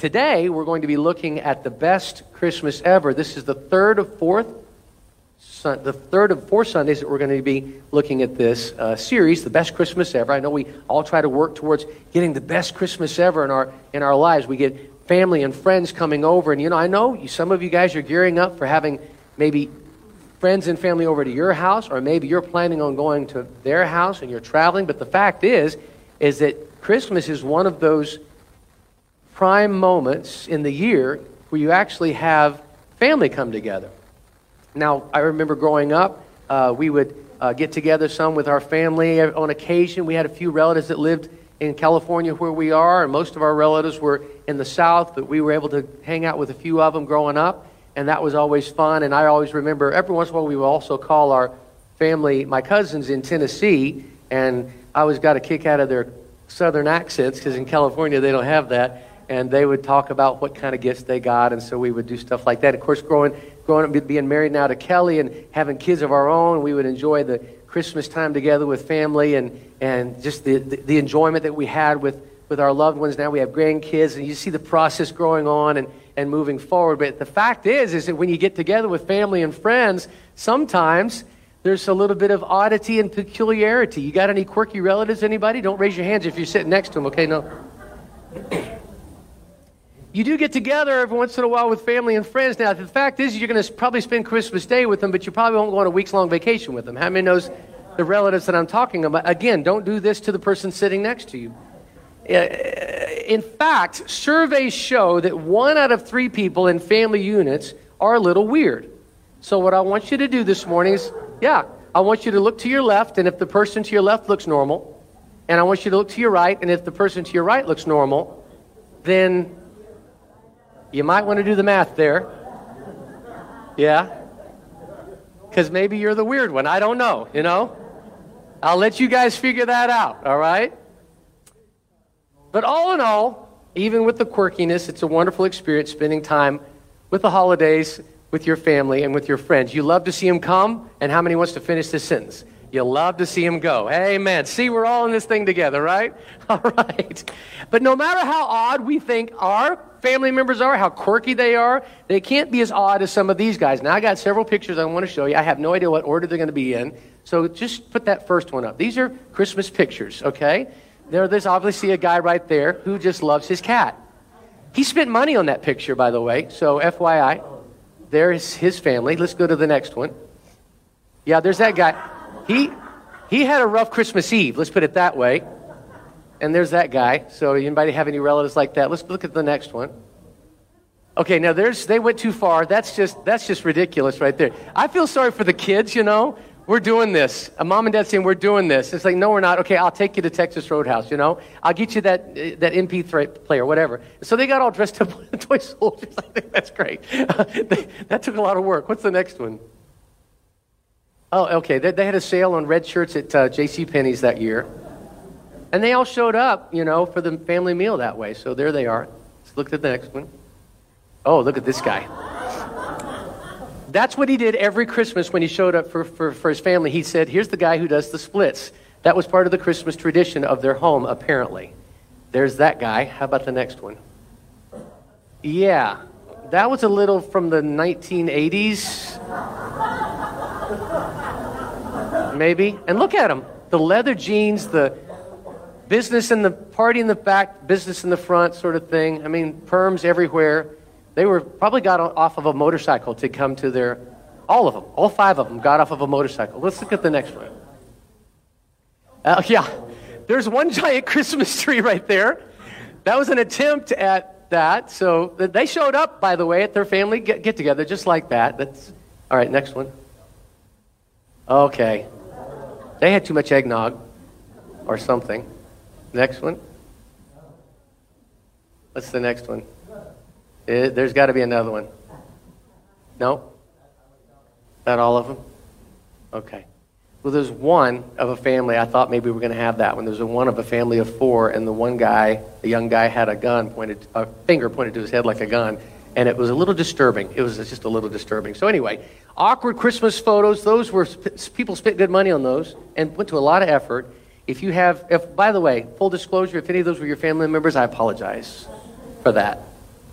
Today, we're going to be looking at the best Christmas ever. This is the third of fourth, the third of four Sundays that we're going to be looking at this uh, series, the best Christmas ever. I know we all try to work towards getting the best Christmas ever in our in our lives. We get family and friends coming over, and you know, I know some of you guys are gearing up for having maybe friends and family over to your house, or maybe you're planning on going to their house and you're traveling. But the fact is, is that Christmas is one of those prime moments in the year where you actually have family come together. Now, I remember growing up, uh, we would uh, get together some with our family on occasion. We had a few relatives that lived in California where we are, and most of our relatives were in the South, but we were able to hang out with a few of them growing up, and that was always fun. And I always remember every once in a while we would also call our family, my cousins in Tennessee, and I always got a kick out of their southern accents because in California they don't have that and they would talk about what kind of gifts they got, and so we would do stuff like that. Of course, growing, growing up, being married now to Kelly and having kids of our own, we would enjoy the Christmas time together with family and, and just the, the, the enjoyment that we had with, with our loved ones. Now we have grandkids, and you see the process growing on and, and moving forward. But the fact is, is that when you get together with family and friends, sometimes there's a little bit of oddity and peculiarity. You got any quirky relatives, anybody? Don't raise your hands if you're sitting next to them, okay? No. You do get together every once in a while with family and friends. Now, the fact is, you're going to probably spend Christmas Day with them, but you probably won't go on a weeks long vacation with them. How many knows the relatives that I'm talking about? Again, don't do this to the person sitting next to you. Uh, in fact, surveys show that one out of three people in family units are a little weird. So, what I want you to do this morning is, yeah, I want you to look to your left, and if the person to your left looks normal, and I want you to look to your right, and if the person to your right looks normal, then you might want to do the math there. Yeah? Because maybe you're the weird one. I don't know, you know? I'll let you guys figure that out, all right? But all in all, even with the quirkiness, it's a wonderful experience spending time with the holidays, with your family, and with your friends. You love to see them come, and how many wants to finish this sentence? You love to see them go. Amen. See, we're all in this thing together, right? All right. But no matter how odd we think our family members are, how quirky they are, they can't be as odd as some of these guys. Now, I got several pictures I want to show you. I have no idea what order they're going to be in. So just put that first one up. These are Christmas pictures, okay? There, there's obviously a guy right there who just loves his cat. He spent money on that picture, by the way. So, FYI, there's his family. Let's go to the next one. Yeah, there's that guy. He, he had a rough Christmas Eve, let's put it that way. And there's that guy. So, anybody have any relatives like that? Let's look at the next one. Okay, now there's they went too far. That's just that's just ridiculous right there. I feel sorry for the kids, you know. We're doing this. A mom and dad saying we're doing this. It's like no, we're not. Okay, I'll take you to Texas Roadhouse. You know, I'll get you that that MP3 player, whatever. So they got all dressed up like toy soldiers. I think that's great. that took a lot of work. What's the next one? Oh, okay. They, they had a sale on red shirts at uh, J.C. Penney's that year. And they all showed up, you know, for the family meal that way. So there they are. Let's look at the next one. Oh, look at this guy. That's what he did every Christmas when he showed up for, for, for his family. He said, Here's the guy who does the splits. That was part of the Christmas tradition of their home, apparently. There's that guy. How about the next one? Yeah, that was a little from the 1980s. Maybe. And look at him the leather jeans, the business in the party in the back, business in the front sort of thing. I mean, perms everywhere. They were probably got off of a motorcycle to come to their, all of them, all five of them got off of a motorcycle. Let's look at the next one. Uh, yeah, there's one giant Christmas tree right there. That was an attempt at that. So they showed up, by the way, at their family get, get together just like that. That's all right. Next one. Okay, they had too much eggnog or something. Next one. What's the next one? It, eh, there's got to be another one. No? Not all of them? Okay. Well, there's one of a family. I thought maybe we are going to have that one. There's a one of a family of four, and the one guy, the young guy, had a gun pointed, a finger pointed to his head like a gun, and it was a little disturbing. It was just a little disturbing. So anyway, awkward Christmas photos. Those were people spent good money on those and went to a lot of effort. If you have, if, by the way, full disclosure, if any of those were your family members, I apologize for that.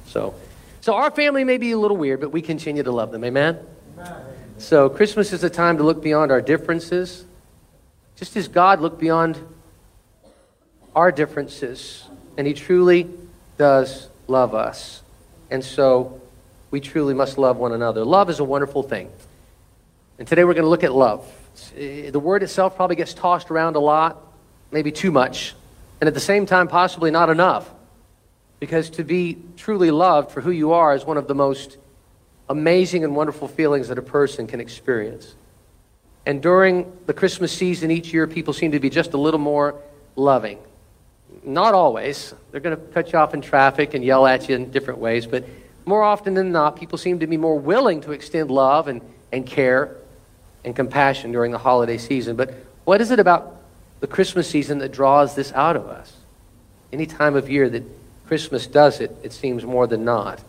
So, so our family may be a little weird, but we continue to love them. Amen? So Christmas is a time to look beyond our differences, just as God looked beyond our differences, and He truly does love us. And so we truly must love one another. Love is a wonderful thing. And today we're going to look at love. Eh, the word itself probably gets tossed around a lot, maybe too much, and at the same time, possibly not enough. Because to be truly loved for who you are is one of the most amazing and wonderful feelings that a person can experience. And during the Christmas season each year, people seem to be just a little more loving. Not always. They're going to cut you off in traffic and yell at you in different ways, but more often than not, people seem to be more willing to extend love and, and care and compassion during the holiday season. But what is it about the Christmas season that draws this out of us? Any time of year that Christmas does it, it seems more than not.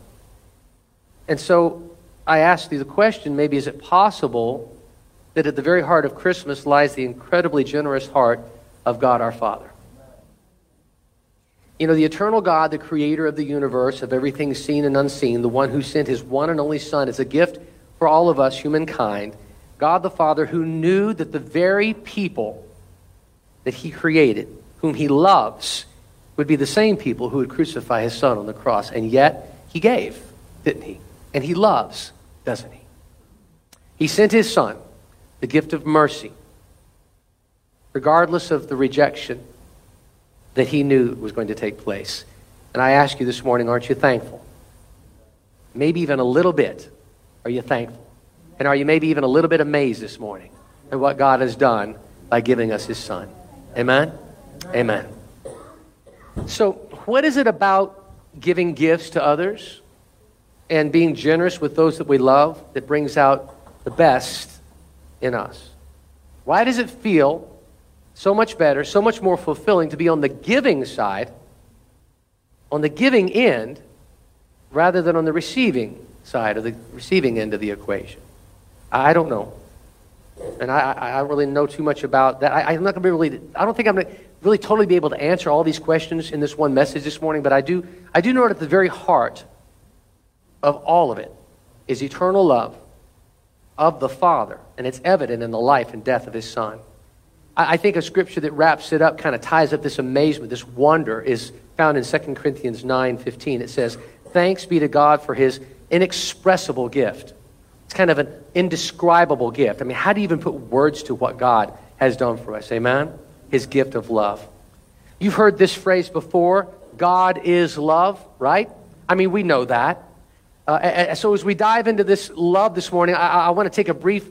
And so I ask you the question maybe is it possible that at the very heart of Christmas lies the incredibly generous heart of God our Father? You know, the eternal God, the creator of the universe, of everything seen and unseen, the one who sent his one and only Son as a gift for all of us, humankind, God the Father, who knew that the very people that he created, whom he loves, would be the same people who would crucify his Son on the cross. And yet, he gave, didn't he? And he loves, doesn't he? He sent his Son, the gift of mercy, regardless of the rejection that he knew was going to take place. And I ask you this morning, aren't you thankful? Maybe even a little bit. Are you thankful? And are you maybe even a little bit amazed this morning at what God has done by giving us his son? Amen? Amen. So, what is it about giving gifts to others and being generous with those that we love that brings out the best in us? Why does it feel so much better, so much more fulfilling to be on the giving side, on the giving end, rather than on the receiving side of the receiving end of the equation? I don't know. And I, I don't really know too much about that. I, am not going to be really, I don't think I'm going to really totally be able to answer all these questions in this one message this morning, but I do, I do know that at the very heart of all of it is eternal love of the Father, and it's evident in the life and death of His Son. I think a scripture that wraps it up, kind of ties up this amazement, this wonder, is found in 2 Corinthians 9 15. It says, Thanks be to God for his inexpressible gift. It's kind of an indescribable gift. I mean, how do you even put words to what God has done for us? Amen? His gift of love. You've heard this phrase before God is love, right? I mean, we know that. Uh, so, as we dive into this love this morning, I, I want to take a brief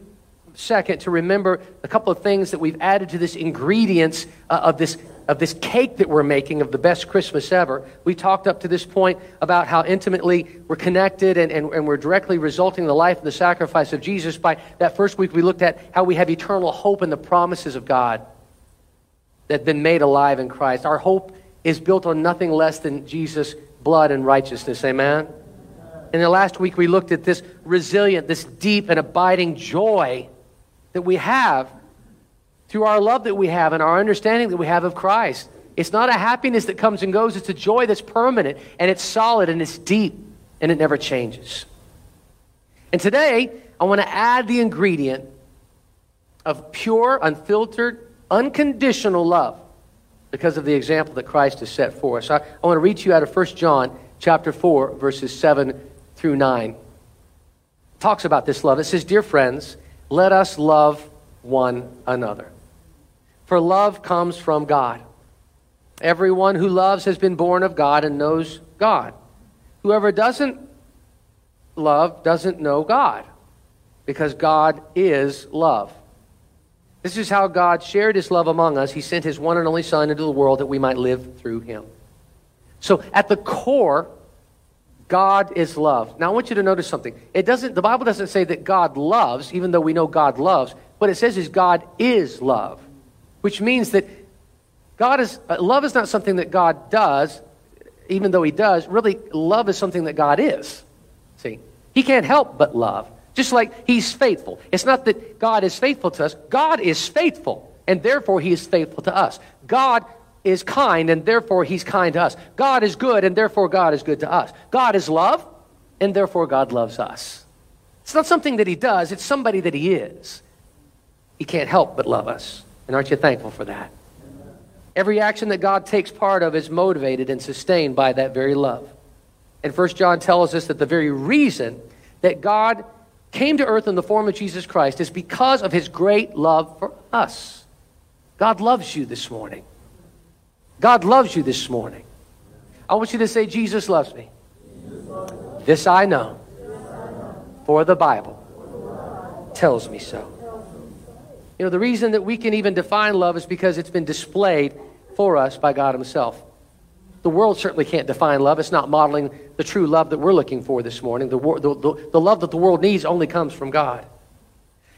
second to remember a couple of things that we've added to this ingredients uh, of this of this cake that we're making of the best Christmas ever. We talked up to this point about how intimately we're connected and, and, and we're directly resulting in the life and the sacrifice of Jesus. By that first week, we looked at how we have eternal hope in the promises of God that have been made alive in Christ. Our hope is built on nothing less than Jesus' blood and righteousness. Amen? In the last week, we looked at this resilient, this deep and abiding joy that we have through our love that we have and our understanding that we have of Christ. It's not a happiness that comes and goes, it's a joy that's permanent and it's solid and it's deep and it never changes. And today, I want to add the ingredient of pure, unfiltered, unconditional love because of the example that Christ has set for us. I, I want to read to you out of 1 John chapter 4, verses 7 through 9. It talks about this love. It says, Dear friends, let us love one another. For love comes from God. Everyone who loves has been born of God and knows God. Whoever doesn't love doesn't know God, because God is love. This is how God shared his love among us. He sent his one and only Son into the world that we might live through him. So, at the core God is love. Now I want you to notice something. It doesn't the Bible doesn't say that God loves, even though we know God loves. What it says is God is love, which means that God is uh, love is not something that God does, even though he does. Really love is something that God is. See? He can't help but love. Just like he's faithful. It's not that God is faithful to us. God is faithful, and therefore he is faithful to us. God is kind, and therefore he's kind to us. God is good, and therefore God is good to us. God is love, and therefore God loves us. It's not something that he does, it's somebody that he is. He can't help but love us. And aren't you thankful for that? Every action that God takes part of is motivated and sustained by that very love. And First John tells us that the very reason that God came to earth in the form of Jesus Christ is because of his great love for us. God loves you this morning. God loves you this morning. I want you to say, Jesus loves me. This I know, for the Bible tells me so. You know, the reason that we can even define love is because it's been displayed for us by God Himself. The world certainly can't define love. It's not modeling the true love that we're looking for this morning. The, the, the, the love that the world needs only comes from God.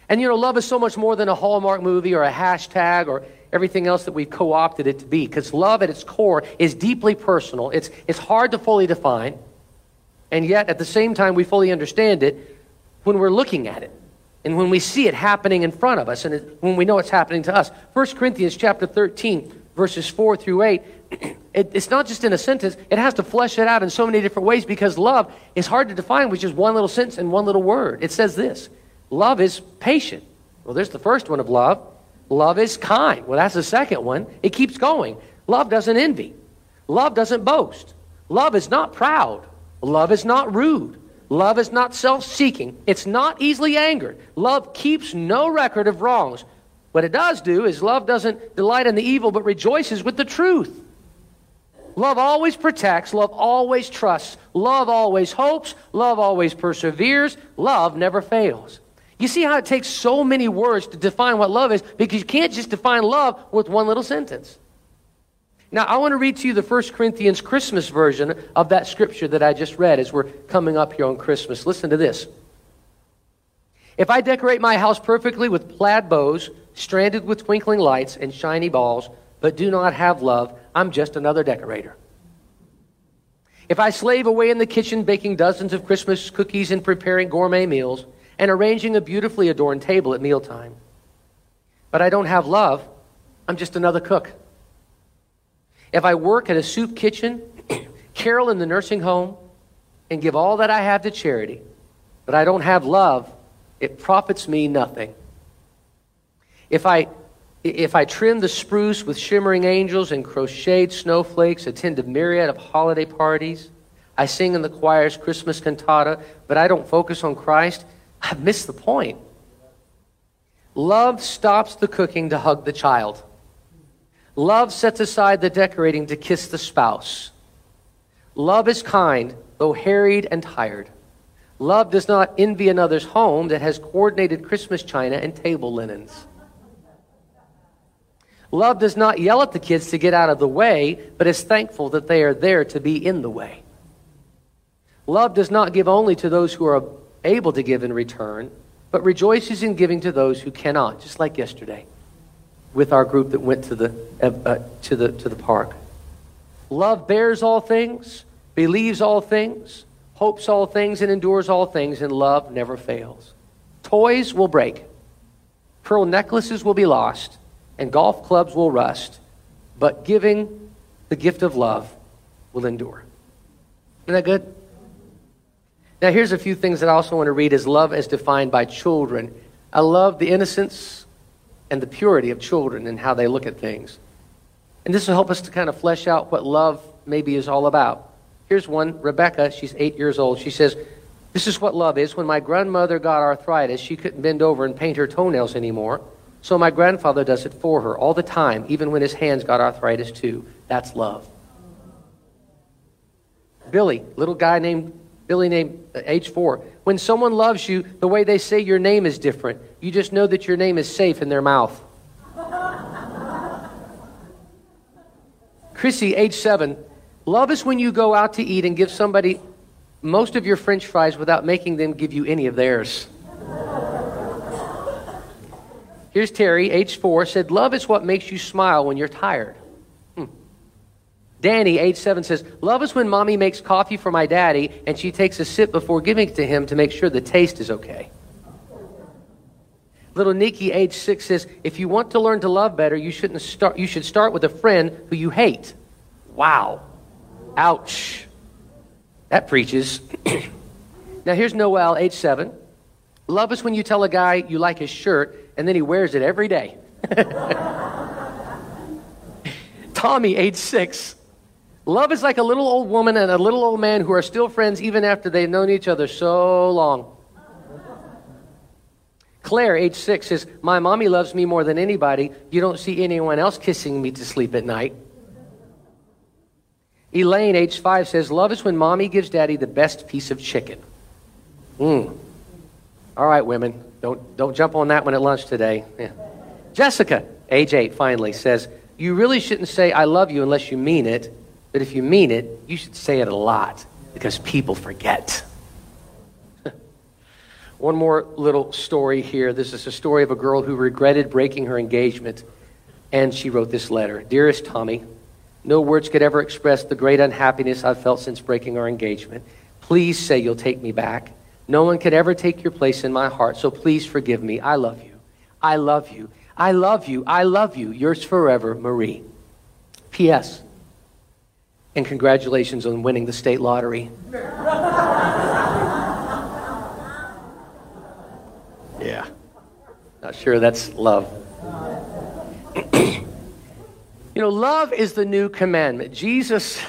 And you know, love is so much more than a Hallmark movie or a hashtag or everything else that we've co opted it to be. Because love at its core is deeply personal, it's, it's hard to fully define. And yet, at the same time, we fully understand it when we're looking at it and when we see it happening in front of us and it, when we know it's happening to us. 1 Corinthians chapter 13, verses 4 through 8, it, it's not just in a sentence, it has to flesh it out in so many different ways because love is hard to define with just one little sentence and one little word. It says this love is patient. Well, there's the first one of love. Love is kind. Well, that's the second one. It keeps going. Love doesn't envy. Love doesn't boast. Love is not proud. Love is not rude. Love is not self seeking. It's not easily angered. Love keeps no record of wrongs. What it does do is love doesn't delight in the evil, but rejoices with the truth. Love always protects, love always trusts, love always hopes, love always perseveres, love never fails. You see how it takes so many words to define what love is because you can't just define love with one little sentence. Now, I want to read to you the 1 Corinthians Christmas version of that scripture that I just read as we're coming up here on Christmas. Listen to this. If I decorate my house perfectly with plaid bows, stranded with twinkling lights and shiny balls, but do not have love, I'm just another decorator. If I slave away in the kitchen baking dozens of Christmas cookies and preparing gourmet meals and arranging a beautifully adorned table at mealtime, but I don't have love, I'm just another cook. If I work at a soup kitchen, carol in the nursing home, and give all that I have to charity, but I don't have love, it profits me nothing. If I, if I trim the spruce with shimmering angels and crocheted snowflakes, attend a myriad of holiday parties, I sing in the choir's Christmas cantata, but I don't focus on Christ, I've missed the point. Love stops the cooking to hug the child. Love sets aside the decorating to kiss the spouse. Love is kind, though harried and tired. Love does not envy another's home that has coordinated Christmas china and table linens. Love does not yell at the kids to get out of the way, but is thankful that they are there to be in the way. Love does not give only to those who are able to give in return, but rejoices in giving to those who cannot, just like yesterday with our group that went to the, uh, to the, to the park. Love bears all things, believes all things, hopes all things and endures all things, and love never fails. Toys will break, pearl necklaces will be lost, and golf clubs will rust, but giving the gift of love will endure. Isn't that good? Now, here's a few things that I also want to read as love as defined by children. I love the innocence and the purity of children and how they look at things. And this will help us to kind of flesh out what love maybe is all about. Here's one Rebecca, she's eight years old. She says, This is what love is. When my grandmother got arthritis, she couldn't bend over and paint her toenails anymore. So my grandfather does it for her all the time, even when his hands got arthritis too. That's love. Billy, little guy named Billy named uh, age four. When someone loves you, the way they say your name is different. You just know that your name is safe in their mouth. Chrissy, age seven, Love is when you go out to eat and give somebody most of your french fries without making them give you any of theirs. Here's Terry, age four, said, Love is what makes you smile when you're tired. Danny, age seven, says, Love is when mommy makes coffee for my daddy and she takes a sip before giving it to him to make sure the taste is okay. Little Nikki, age six, says, if you want to learn to love better, you, shouldn't start, you should start with a friend who you hate. Wow. Ouch. That preaches. now here's Noel, age seven. Love is when you tell a guy you like his shirt and then he wears it every day. Tommy, age six. Love is like a little old woman and a little old man who are still friends even after they've known each other so long. Claire, age six, says, My mommy loves me more than anybody. You don't see anyone else kissing me to sleep at night. Elaine, age five, says, Love is when mommy gives daddy the best piece of chicken. Mmm. All right, women, don't, don't jump on that one at lunch today. Yeah. Jessica, age eight, finally, says, You really shouldn't say I love you unless you mean it, but if you mean it, you should say it a lot because people forget. One more little story here. This is a story of a girl who regretted breaking her engagement, and she wrote this letter Dearest Tommy, no words could ever express the great unhappiness I've felt since breaking our engagement. Please say you'll take me back. No one could ever take your place in my heart, so please forgive me. I love you. I love you. I love you. I love you. Yours forever, Marie. P.S. And congratulations on winning the state lottery. Yeah. Not sure that's love. you know, love is the new commandment. Jesus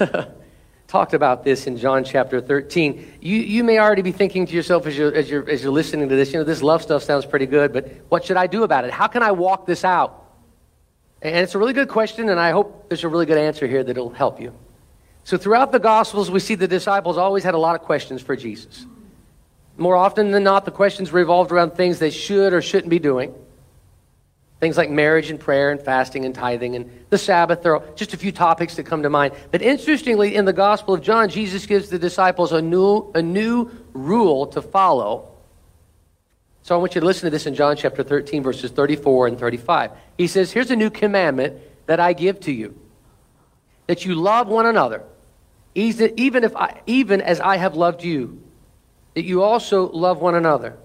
talked about this in John chapter 13. You, you may already be thinking to yourself as you're, as, you're, as you're listening to this, you know, this love stuff sounds pretty good, but what should I do about it? How can I walk this out? And it's a really good question, and I hope there's a really good answer here that'll help you. So, throughout the Gospels, we see the disciples always had a lot of questions for Jesus. More often than not, the questions revolved around things they should or shouldn't be doing. Things like marriage and prayer and fasting and tithing and the Sabbath. Are just a few topics that come to mind. But interestingly, in the Gospel of John, Jesus gives the disciples a new, a new rule to follow. So I want you to listen to this in John chapter 13, verses 34 and 35. He says, Here's a new commandment that I give to you that you love one another, even, if I, even as I have loved you that you also love one another.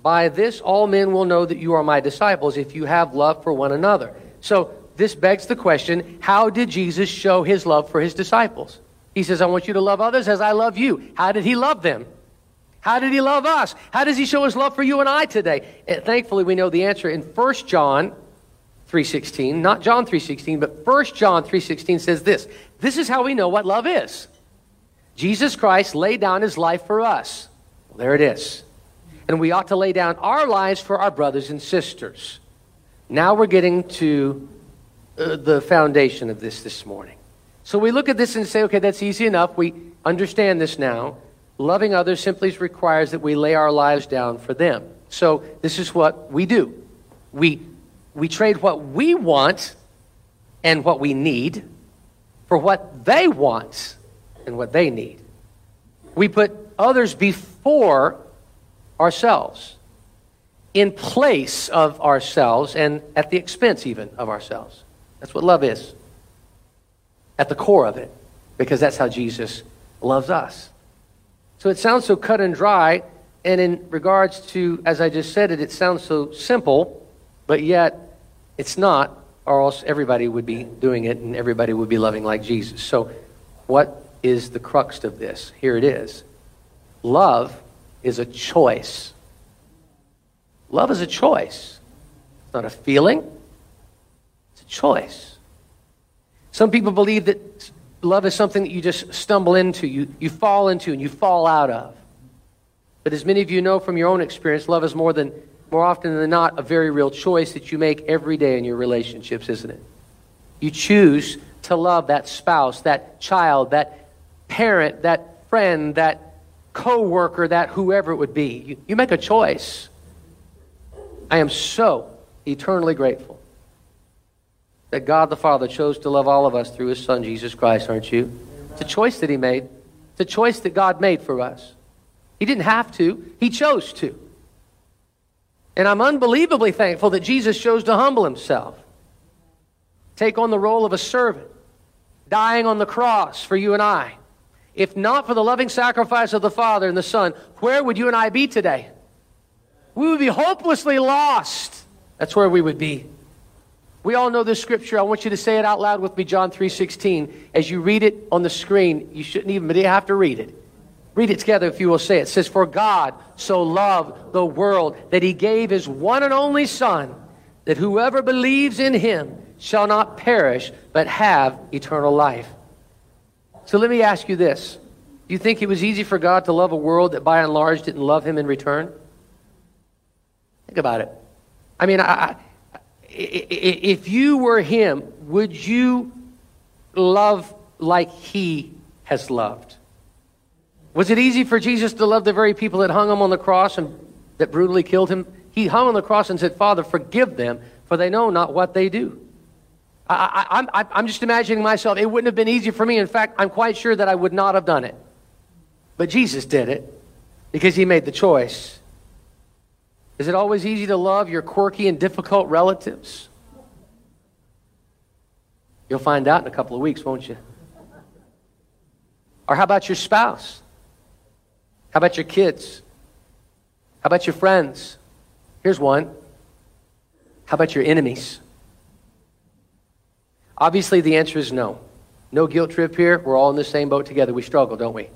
By this, all men will know that you are my disciples if you have love for one another. So, this begs the question how did Jesus show his love for his disciples? He says, I want you to love others as I love you. How did he love them? How did he love us? How does he show his love for you and I today? And thankfully, we know the answer in 1 John 3.16, not John 3.16, but 1 John 3.16 says this. This is how we know what love is. Jesus Christ laid down his life for us well, there it is. And we ought to lay down our lives for our brothers and sisters. Now we're getting to uh, the foundation of this this morning. So we look at this and say, okay, that's easy enough. We understand this now. Loving others simply requires that we lay our lives down for them. So this is what we do. We, we trade what we want and what we need for what they want and what they need. We put others before ourselves, in place of ourselves, and at the expense even of ourselves. That's what love is, at the core of it, because that's how Jesus loves us. So it sounds so cut and dry, and in regards to, as I just said it, it sounds so simple, but yet it's not, or else everybody would be doing it and everybody would be loving like Jesus. So, what is the crux of this? Here it is Love is a choice. Love is a choice. It's not a feeling, it's a choice. Some people believe that love is something that you just stumble into, you, you fall into, and you fall out of. But as many of you know from your own experience, love is more than more often than not a very real choice that you make every day in your relationships, isn't it? You choose to love that spouse, that child, that parent, that friend, that coworker, that whoever it would be. You, you make a choice. I am so eternally grateful that God the Father chose to love all of us through his Son, Jesus Christ, aren't you? It's a choice that he made. It's a choice that God made for us. He didn't have to, he chose to. And I'm unbelievably thankful that Jesus chose to humble himself, take on the role of a servant, dying on the cross for you and I. If not for the loving sacrifice of the Father and the Son, where would you and I be today? We would be hopelessly lost. That's where we would be. We all know this scripture. I want you to say it out loud with me, John 3.16. As you read it on the screen, you shouldn't even have to read it. Read it together if you will say it. It says, For God so loved the world that he gave his one and only Son, that whoever believes in him shall not perish, but have eternal life. So let me ask you this. Do you think it was easy for God to love a world that by and large didn't love him in return? Think about it. I mean, I, if you were him, would you love like he has loved? Was it easy for Jesus to love the very people that hung him on the cross and that brutally killed him? He hung on the cross and said, Father, forgive them, for they know not what they do. I, I, I'm just imagining myself. It wouldn't have been easy for me. In fact, I'm quite sure that I would not have done it. But Jesus did it because he made the choice. Is it always easy to love your quirky and difficult relatives? You'll find out in a couple of weeks, won't you? Or how about your spouse? How about your kids? How about your friends? Here's one. How about your enemies? Obviously, the answer is no. No guilt trip here. We're all in the same boat together. We struggle, don't we?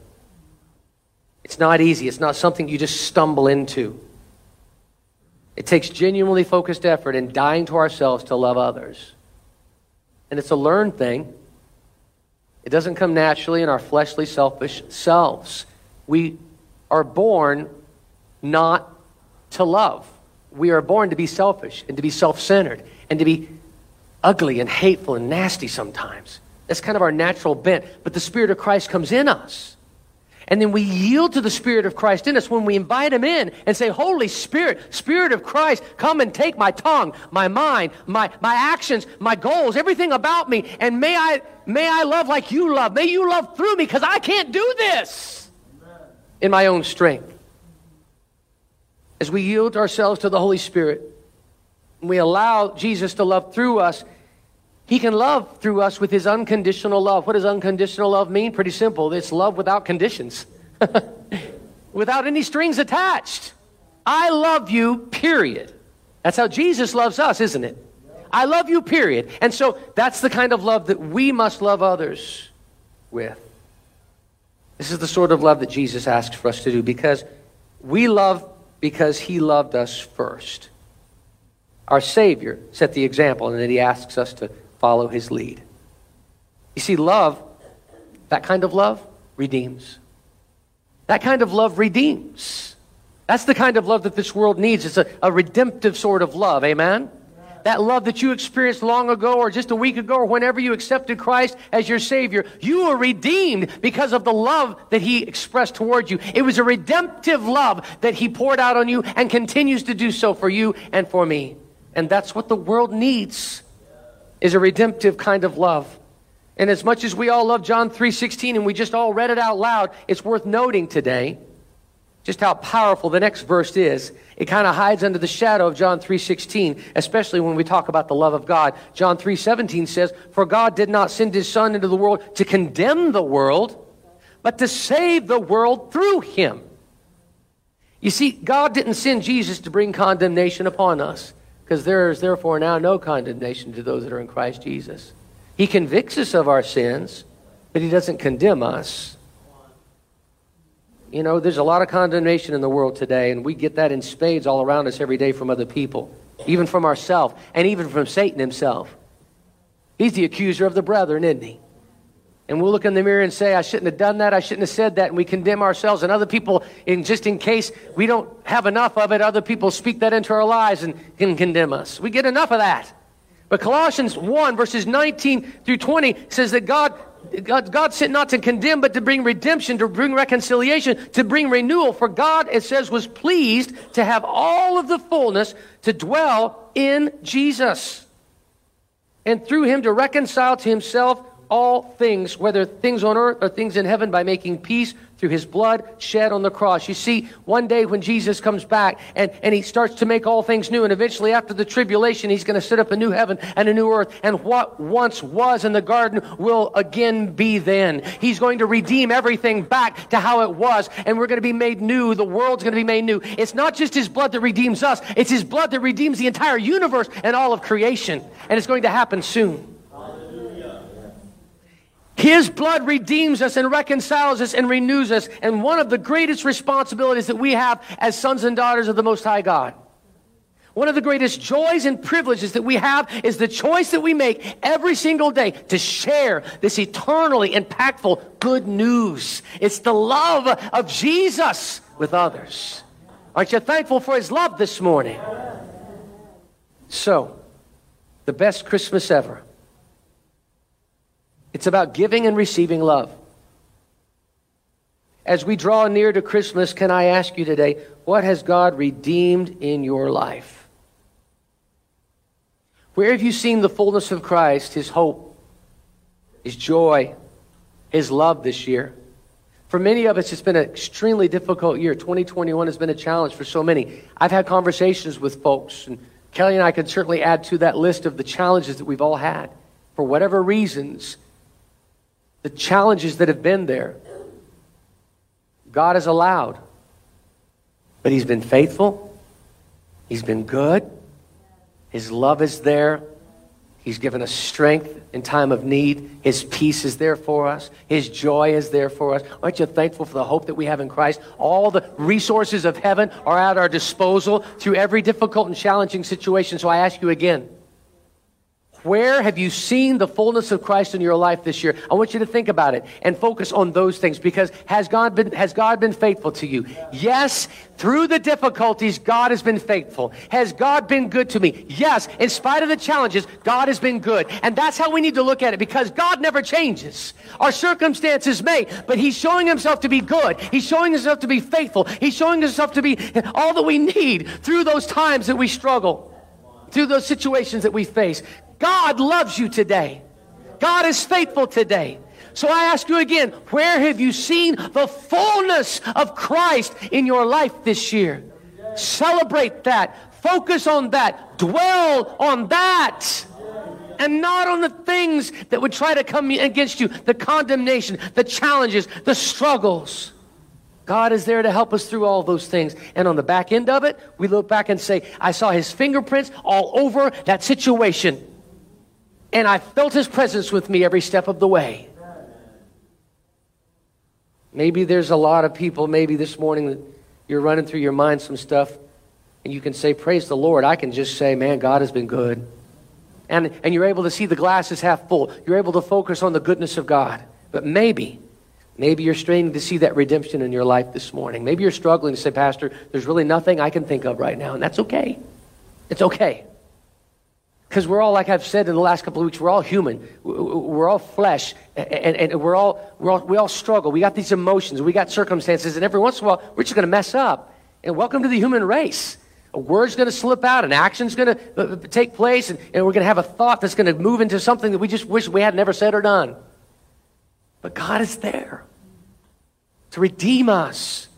It's not easy. It's not something you just stumble into. It takes genuinely focused effort and dying to ourselves to love others. And it's a learned thing. It doesn't come naturally in our fleshly, selfish selves. We are born not to love. We are born to be selfish and to be self centered and to be ugly and hateful and nasty sometimes. That's kind of our natural bent. But the Spirit of Christ comes in us. And then we yield to the Spirit of Christ in us when we invite Him in and say, Holy Spirit, Spirit of Christ, come and take my tongue, my mind, my, my actions, my goals, everything about me, and may I, may I love like you love. May you love through me because I can't do this in my own strength. As we yield ourselves to the Holy Spirit, and we allow Jesus to love through us, he can love through us with his unconditional love. What does unconditional love mean? Pretty simple. It's love without conditions, without any strings attached. I love you, period. That's how Jesus loves us, isn't it? I love you, period. And so that's the kind of love that we must love others with. This is the sort of love that Jesus asks for us to do because we love because he loved us first. Our Savior set the example, and then he asks us to follow his lead. You see, love, that kind of love, redeems. That kind of love redeems. That's the kind of love that this world needs. It's a, a redemptive sort of love. Amen? That love that you experienced long ago or just a week ago or whenever you accepted Christ as your Savior, you were redeemed because of the love that He expressed toward you. It was a redemptive love that He poured out on you and continues to do so for you and for me. And that's what the world needs is a redemptive kind of love. And as much as we all love John 3:16 and we just all read it out loud, it's worth noting today just how powerful the next verse is. It kind of hides under the shadow of John 3:16, especially when we talk about the love of God. John 3:17 says, "For God did not send his son into the world to condemn the world, but to save the world through him." You see, God didn't send Jesus to bring condemnation upon us because there is therefore now no condemnation to those that are in Christ Jesus. He convicts us of our sins, but he doesn't condemn us. You know, there's a lot of condemnation in the world today, and we get that in spades all around us every day from other people, even from ourselves, and even from Satan himself. He's the accuser of the brethren, isn't he? And we'll look in the mirror and say, I shouldn't have done that. I shouldn't have said that. And we condemn ourselves and other people. And just in case we don't have enough of it, other people speak that into our lives and can condemn us. We get enough of that. But Colossians 1, verses 19 through 20 says that God, God, God sent not to condemn, but to bring redemption, to bring reconciliation, to bring renewal. For God, it says, was pleased to have all of the fullness to dwell in Jesus. And through him to reconcile to himself all things, whether things on earth or things in heaven, by making peace through his blood shed on the cross. You see, one day when Jesus comes back and, and he starts to make all things new, and eventually after the tribulation, he's going to set up a new heaven and a new earth, and what once was in the garden will again be then. He's going to redeem everything back to how it was, and we're going to be made new. The world's going to be made new. It's not just his blood that redeems us, it's his blood that redeems the entire universe and all of creation, and it's going to happen soon. His blood redeems us and reconciles us and renews us. And one of the greatest responsibilities that we have as sons and daughters of the Most High God. One of the greatest joys and privileges that we have is the choice that we make every single day to share this eternally impactful good news. It's the love of Jesus with others. Aren't you thankful for his love this morning? So, the best Christmas ever it's about giving and receiving love. As we draw near to Christmas, can I ask you today, what has God redeemed in your life? Where have you seen the fullness of Christ, His hope, His joy, His love this year? For many of us, it's been an extremely difficult year. 2021 has been a challenge for so many. I've had conversations with folks, and Kelly and I could certainly add to that list of the challenges that we've all had. For whatever reasons, the challenges that have been there, God has allowed. But He's been faithful, He's been good, His love is there. He's given us strength in time of need. His peace is there for us. His joy is there for us. Aren't you thankful for the hope that we have in Christ? All the resources of heaven are at our disposal through every difficult and challenging situation. So I ask you again where have you seen the fullness of Christ in your life this year? I want you to think about it and focus on those things because has God been, has God been faithful to you? Yes, through the difficulties, God has been faithful. Has God been good to me? Yes, in spite of the challenges, God has been good. And that's how we need to look at it because God never changes. Our circumstances may, but He's showing Himself to be good. He's showing Himself to be faithful. He's showing Himself to be all that we need through those times that we struggle through those situations that we face. God loves you today. God is faithful today. So I ask you again, where have you seen the fullness of Christ in your life this year? Celebrate that. Focus on that. Dwell on that. And not on the things that would try to come against you the condemnation, the challenges, the struggles. God is there to help us through all those things. And on the back end of it, we look back and say, I saw his fingerprints all over that situation. And I felt his presence with me every step of the way. Maybe there's a lot of people, maybe this morning, you're running through your mind some stuff, and you can say, Praise the Lord. I can just say, Man, God has been good. And, and you're able to see the glass is half full. You're able to focus on the goodness of God. But maybe, maybe you're straining to see that redemption in your life this morning. Maybe you're struggling to say, Pastor, there's really nothing I can think of right now, and that's okay. It's okay. Because we're all, like I've said in the last couple of weeks, we're all human. We're all flesh. And, and we're, all, we're all, we all struggle. We got these emotions. We got circumstances. And every once in a while, we're just going to mess up. And welcome to the human race. A word's going to slip out. An action's going to uh, uh, take place. And, and we're going to have a thought that's going to move into something that we just wish we had never said or done. But God is there to redeem us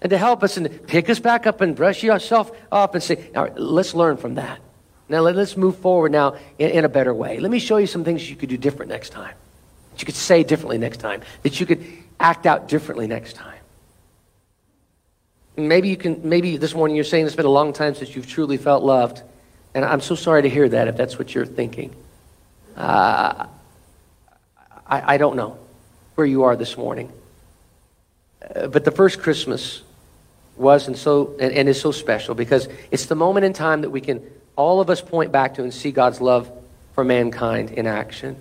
and to help us and pick us back up and brush yourself off and say, all right, let's learn from that. Now let, us move forward now in, in, a better way. Let me show you some things you could do different next time. That you could say differently next time. That you could act out differently next time. Maybe you can. Maybe this morning you're saying it's been a long time since you've truly felt loved, and I'm so sorry to hear that. If that's what you're thinking, uh, I, I, don't know where you are this morning. Uh, but the first Christmas was and so and, and is so special because it's the moment in time that we can all of us point back to and see God's love for mankind in action.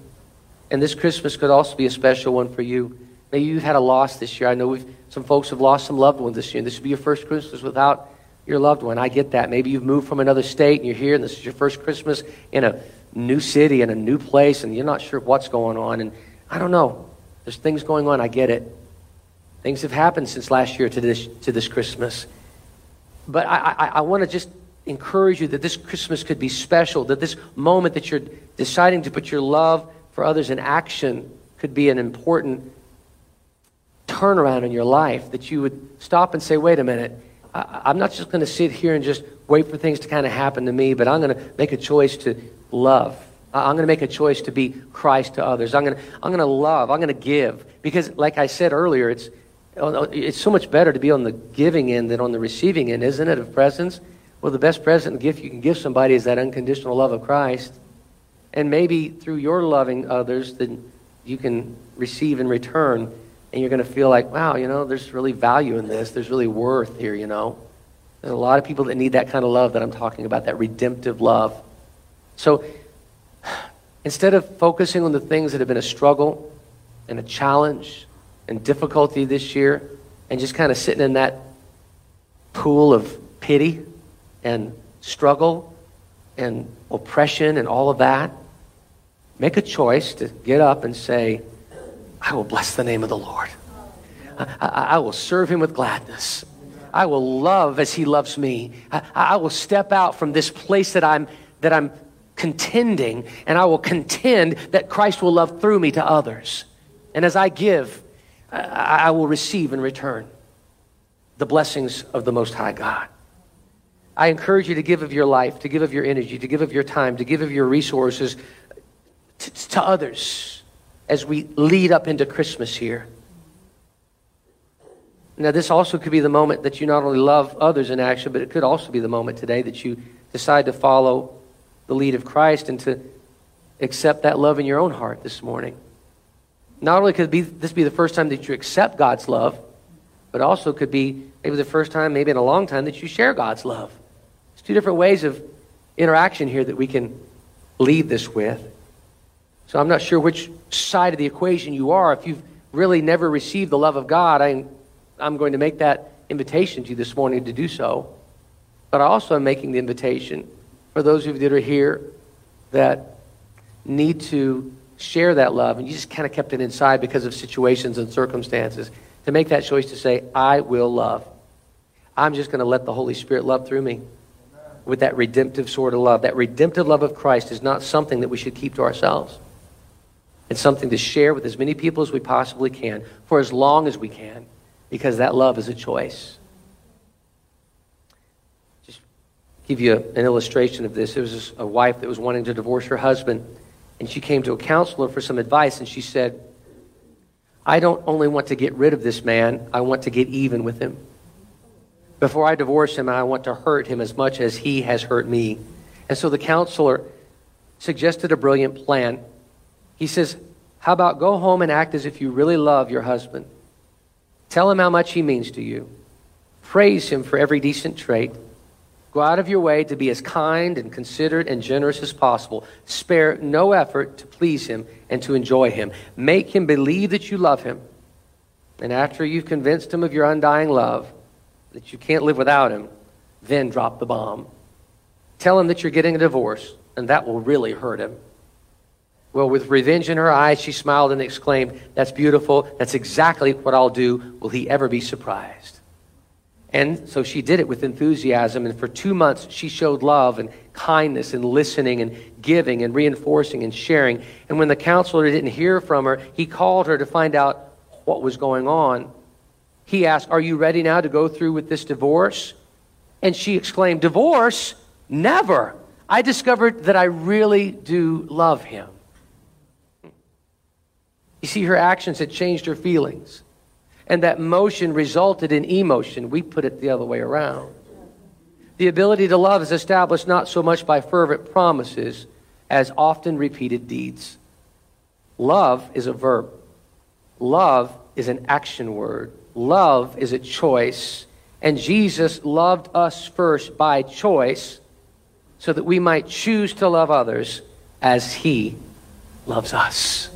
And this Christmas could also be a special one for you. Maybe you've had a loss this year. I know some folks have lost some loved ones this year. This would be your first Christmas without your loved one. I get that. Maybe you've moved from another state and you're here, and this is your first Christmas in a new city, in a new place, and you're not sure what's going on. And I don't know. There's things going on. I get it. Things have happened since last year to this, to this Christmas. But I, I, I want to just encourage you that this Christmas could be special, that this moment that you're deciding to put your love for others in action could be an important turnaround in your life, that you would stop and say, wait a minute, I, I'm not just going to sit here and just wait for things to kind of happen to me, but I'm going to make a choice to love. I'm going to make a choice to be Christ to others. I'm going to, I'm going to love. I'm going to give. Because, like I said earlier, it's, it's so much better to be on the giving end than on the receiving end, isn't it, of presents? Well, the best present and gift you can give somebody is that unconditional love of Christ. And maybe through your loving others, then you can receive in return, and you're going to feel like, wow, you know, there's really value in this. There's really worth here, you know. There's a lot of people that need that kind of love that I'm talking about, that redemptive love. So instead of focusing on the things that have been a struggle and a challenge and difficulty this year, and just kind of sitting in that pool of pity and struggle and oppression and all of that, make a choice to get up and say, I will bless the name of the Lord. I, I, will serve him with gladness. I will love as he loves me. I, I will step out from this place that I'm, that I'm contending, and I will contend that Christ will love through me to others. And as I give, I, will receive in return the blessings of the Most High God. I encourage you to give of your life, to give of your energy, to give of your time, to give of your resources to, to others as we lead up into Christmas here. Now, this also could be the moment that you not only love others in action, but it could also be the moment today that you decide to follow the lead of Christ and to accept that love in your own heart this morning. Not only could be, this be the first time that you accept God's love, but also could be maybe the first time, maybe in a long time, that you share God's love. It's two different ways of interaction here that we can lead this with. So I'm not sure which side of the equation you are. If you've really never received the love of God, I I'm going to make that invitation to you this morning to do so. But I also am making the invitation for those of you that are here that need to share that love and you just kind of kept it inside because of situations and circumstances to make that choice to say, I will love. I'm just going to let the Holy Spirit love through me with that redemptive sort of love. That redemptive love of Christ is not something that we should keep to ourselves. It's something to share with as many people as we possibly can for as long as we can because that love is a choice. Just give you an illustration of this. There was a wife that was wanting to divorce her husband, and she came to a counselor for some advice, and she said, I don't only want to get rid of this man, I want to get even with him. Before I divorce him, I want to hurt him as much as he has hurt me. And so the counselor suggested a brilliant plan. He says, How about go home and act as if you really love your husband? Tell him how much he means to you. Praise him for every decent trait. Go out of your way to be as kind and considerate and generous as possible. Spare no effort to please him and to enjoy him. Make him believe that you love him. And after you've convinced him of your undying love, that you can't live without him, then drop the bomb. Tell him that you're getting a divorce, and that will really hurt him. Well, with revenge in her eyes, she smiled and exclaimed, That's beautiful. That's exactly what I'll do. Will he ever be surprised? And so she did it with enthusiasm. And for two months, she showed love and kindness and listening and giving and reinforcing and sharing. And when the counselor didn't hear from her, he called her to find out what was going on. He asked, Are you ready now to go through with this divorce? And she exclaimed, Divorce? Never. I discovered that I really do love him. You see, her actions had changed her feelings. And that motion resulted in emotion. We put it the other way around. The ability to love is established not so much by fervent promises as often repeated deeds. Love is a verb, love is an action word, love is a choice. And Jesus loved us first by choice so that we might choose to love others as he loves us.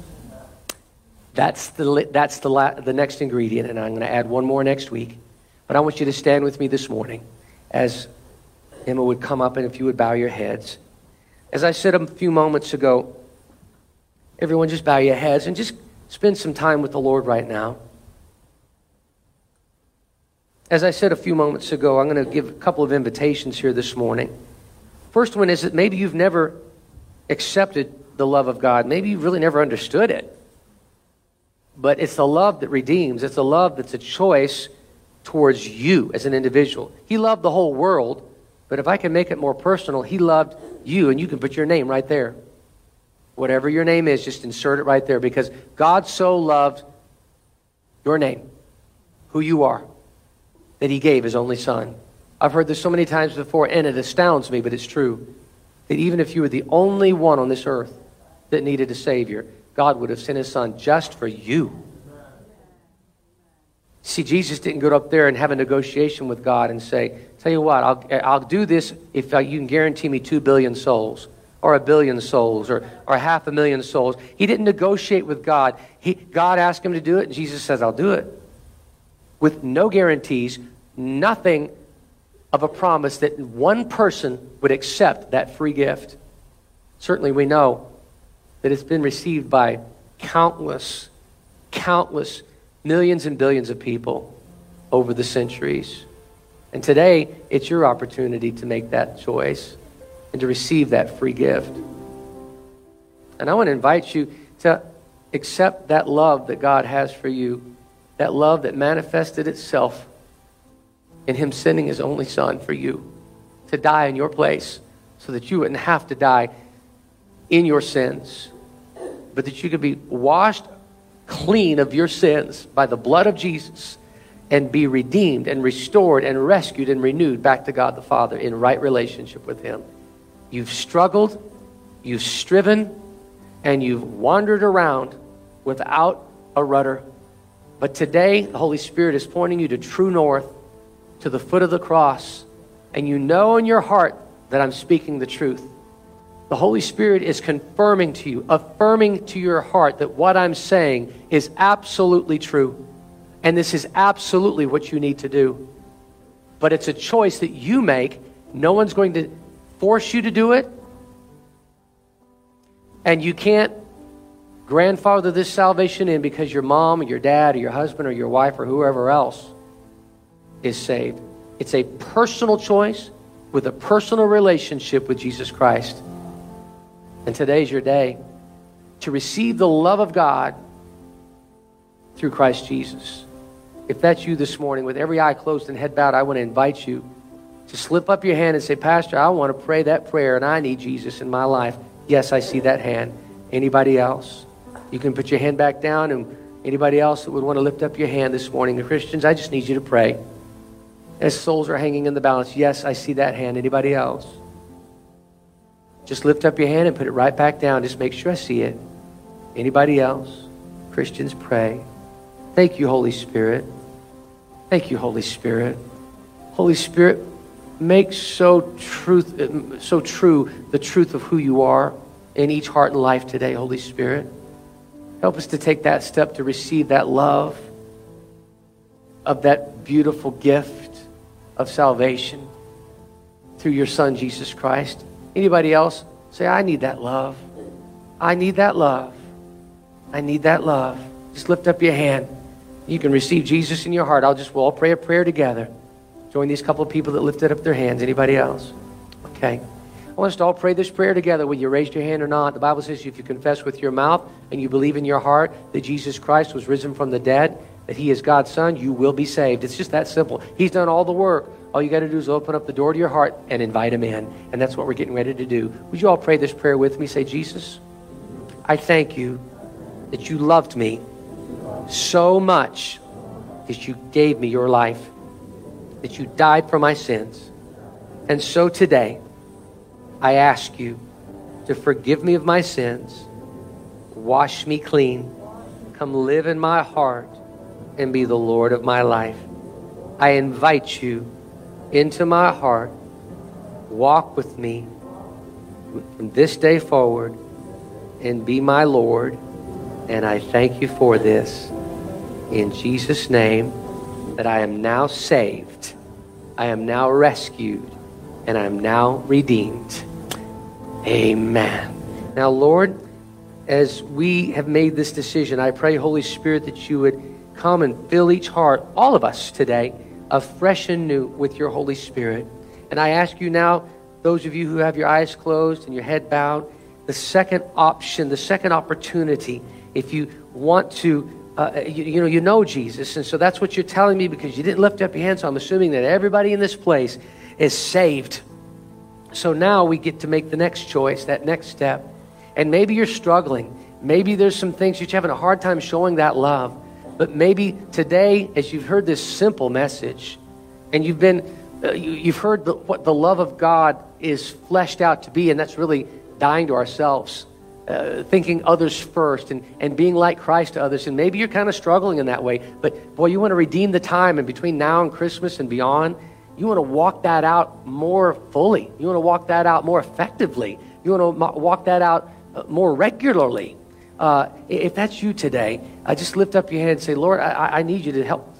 That's the, that's the, la- the next ingredient, and I'm going to add one more next week. But I want you to stand with me this morning as Emma would come up and if you would bow your heads. As I said a few moments ago, everyone just bow your heads and just spend some time with the Lord right now. As I said a few moments ago, I'm going to give a couple of invitations here this morning. First one is that maybe you've never accepted the love of God. Maybe you've really never understood it. But it's the love that redeems. It's the love that's a choice towards you as an individual. He loved the whole world, but if I can make it more personal, He loved you, and you can put your name right there. Whatever your name is, just insert it right there because God so loved your name, who you are, that He gave His only Son. I've heard this so many times before, and it astounds me, but it's true. That even if you were the only one on this earth that needed a Savior, God would have sent His Son just for you. See, Jesus didn't go up there and have a negotiation with God and say, Tell you what, I'll, I'll do this if you can guarantee me two billion souls, or a billion souls, or, or half a million souls. He didn't negotiate with God. He, God asked him to do it, and Jesus says, I'll do it. With no guarantees, nothing of a promise that one person would accept that free gift. Certainly, we know that it's been received by countless, countless millions and billions of people over the centuries. And today, it's your opportunity to make that choice and to receive that free gift. And I want to invite you to accept that love that God has for you, that love that manifested itself in Him sending His only Son for you to die in your place so that you wouldn't have to die in your sins, but that you could be washed clean of your sins by the blood of Jesus and be redeemed and restored and rescued and renewed back to God the Father in right relationship with Him. You've struggled, you've striven, and you've wandered around without a rudder. But today, the Holy Spirit is pointing you to true north, to the foot of the cross, and you know in your heart that I'm speaking the truth. The Holy Spirit is confirming to you, affirming to your heart that what I'm saying is absolutely true. And this is absolutely what you need to do. But it's a choice that you make. No one's going to force you to do it. And you can't grandfather this salvation in because your mom or your dad or your husband or your wife or whoever else is saved. It's a personal choice with a personal relationship with Jesus Christ. And today's your day to receive the love of God through Christ Jesus. If that's you this morning, with every eye closed and head bowed, I want to invite you to slip up your hand and say, Pastor, I want to pray that prayer and I need Jesus in my life. Yes, I see that hand. Anybody else? You can put your hand back down and anybody else that would want to lift up your hand this morning. The Christians, I just need you to pray. As souls are hanging in the balance, yes, I see that hand. Anybody else? Just lift up your hand and put it right back down. Just make sure I see it. Anybody else? Christians, pray. Thank you, Holy Spirit. Thank you, Holy Spirit. Holy Spirit, make so truth so true the truth of who you are in each heart and life today, Holy Spirit. Help us to take that step to receive that love of that beautiful gift of salvation through your Son, Jesus Christ. Anybody else say, I need that love? I need that love. I need that love. Just lift up your hand. You can receive Jesus in your heart. I'll just, we'll all pray a prayer together. Join these couple of people that lifted up their hands. Anybody else? Okay. I want us to all pray this prayer together, whether you raised your hand or not. The Bible says if you confess with your mouth and you believe in your heart that Jesus Christ was risen from the dead, that he is God's son, you will be saved. It's just that simple. He's done all the work. All you got to do is open up the door to your heart and invite him in. And that's what we're getting ready to do. Would you all pray this prayer with me? Say, Jesus, I thank you that you loved me so much that you gave me your life, that you died for my sins. And so today, I ask you to forgive me of my sins, wash me clean, come live in my heart, and be the Lord of my life. I invite you into my heart. Walk with me from this day forward and be my Lord. And I thank you for this. In Jesus' name, that I am now saved, I am now rescued, and I am now redeemed. Amen. Now, Lord, as we have made this decision, I pray, Holy Spirit, that you would come and fill each heart, all of us today afresh and new with your Holy Spirit. And I ask you now, those of you who have your eyes closed and your head bowed, the second option, the second opportunity, if you want to uh, you, you, know, you know Jesus, and so that's what you're telling me because you didn't lift up your hand. So I'm assuming that everybody in this place is saved. So now we get to make the next choice, that next step. And maybe you're struggling. Maybe there's some things that you're having a hard time showing that love. But maybe today, as you've heard this simple message, and you've been, uh, you, have heard the, what the love of God is fleshed out to be, and that's really dying to ourselves, uh, thinking others first, and, and being like Christ to others. And maybe you're kind of struggling in that way, but boy, you want to redeem the time, and between now and Christmas and beyond, you want to walk that out more fully. You want to walk that out more effectively. You want to walk that out uh, more regularly. Uh, if that's you today, I just lift up your hand and say, Lord, I, I need you to help.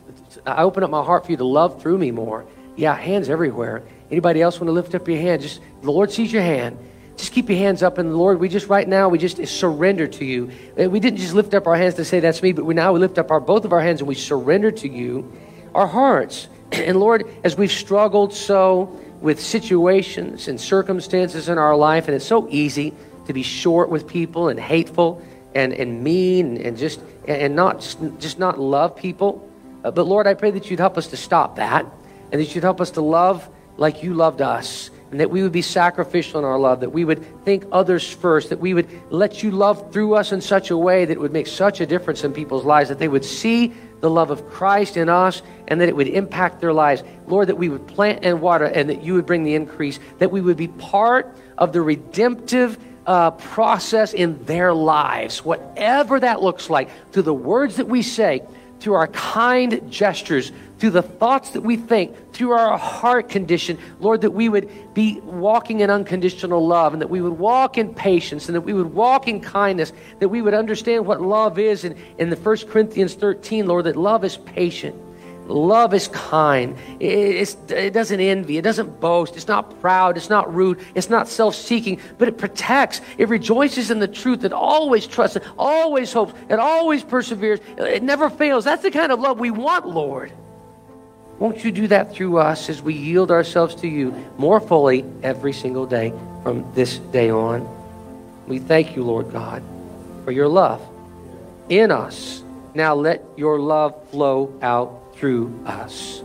I open up my heart for you to love through me more. Yeah, hands everywhere. Anybody else want to lift up your hand? Just the Lord sees your hand. Just keep your hands up, and Lord, we just right now we just surrender to you. We didn't just lift up our hands to say that's me, but we now we lift up our both of our hands and we surrender to you our hearts. And Lord, as we've struggled so with situations and circumstances in our life, and it's so easy to be short with people and hateful and, and mean and just and not just, not love people. Uh, but Lord, I pray that you'd help us to stop that and that you'd help us to love like you loved us and that we would be sacrificial in our love, that we would think others first, that we would let you love through us in such a way that it would make such a difference in people's lives, that they would see the love of Christ in us and that it would impact their lives. Lord, that we would plant and water and that you would bring the increase, that we would be part of the redemptive uh, process in their lives, whatever that looks like, through the words that we say, through our kind gestures, through the thoughts that we think, through our heart condition, Lord, that we would be walking in unconditional love and that we would walk in patience and that we would walk in kindness, that we would understand what love is in, in the 1 Corinthians 13, Lord, that love is patient Love is kind. It, it, doesn't envy. It doesn't boast. It's not proud. It's not rude. It's not self seeking, but it protects. It rejoices in the truth. It always trusts. It always hopes. It always perseveres. It never fails. That's the kind of love we want, Lord. Won't you do that through us as we yield ourselves to you more fully every single day from this day on? We thank you, Lord God, for your love in us. Now let your love flow out through us.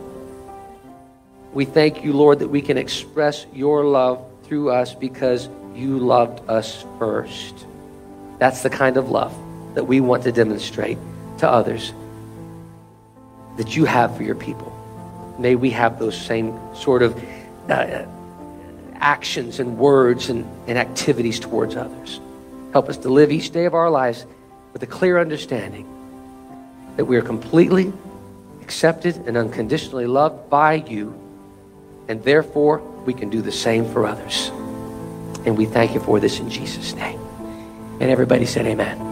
We thank you, Lord, that we can express your love through us because you loved us first. That's the kind of love that we want to demonstrate to others that you have for your people. May we have those same sort of uh, actions and words and, and activities towards others. Help us to live each day of our lives with a clear understanding that we are completely accepted and unconditionally loved by you, and therefore we can do the same for others. And we thank you for this in Jesus' name. And everybody said, Amen.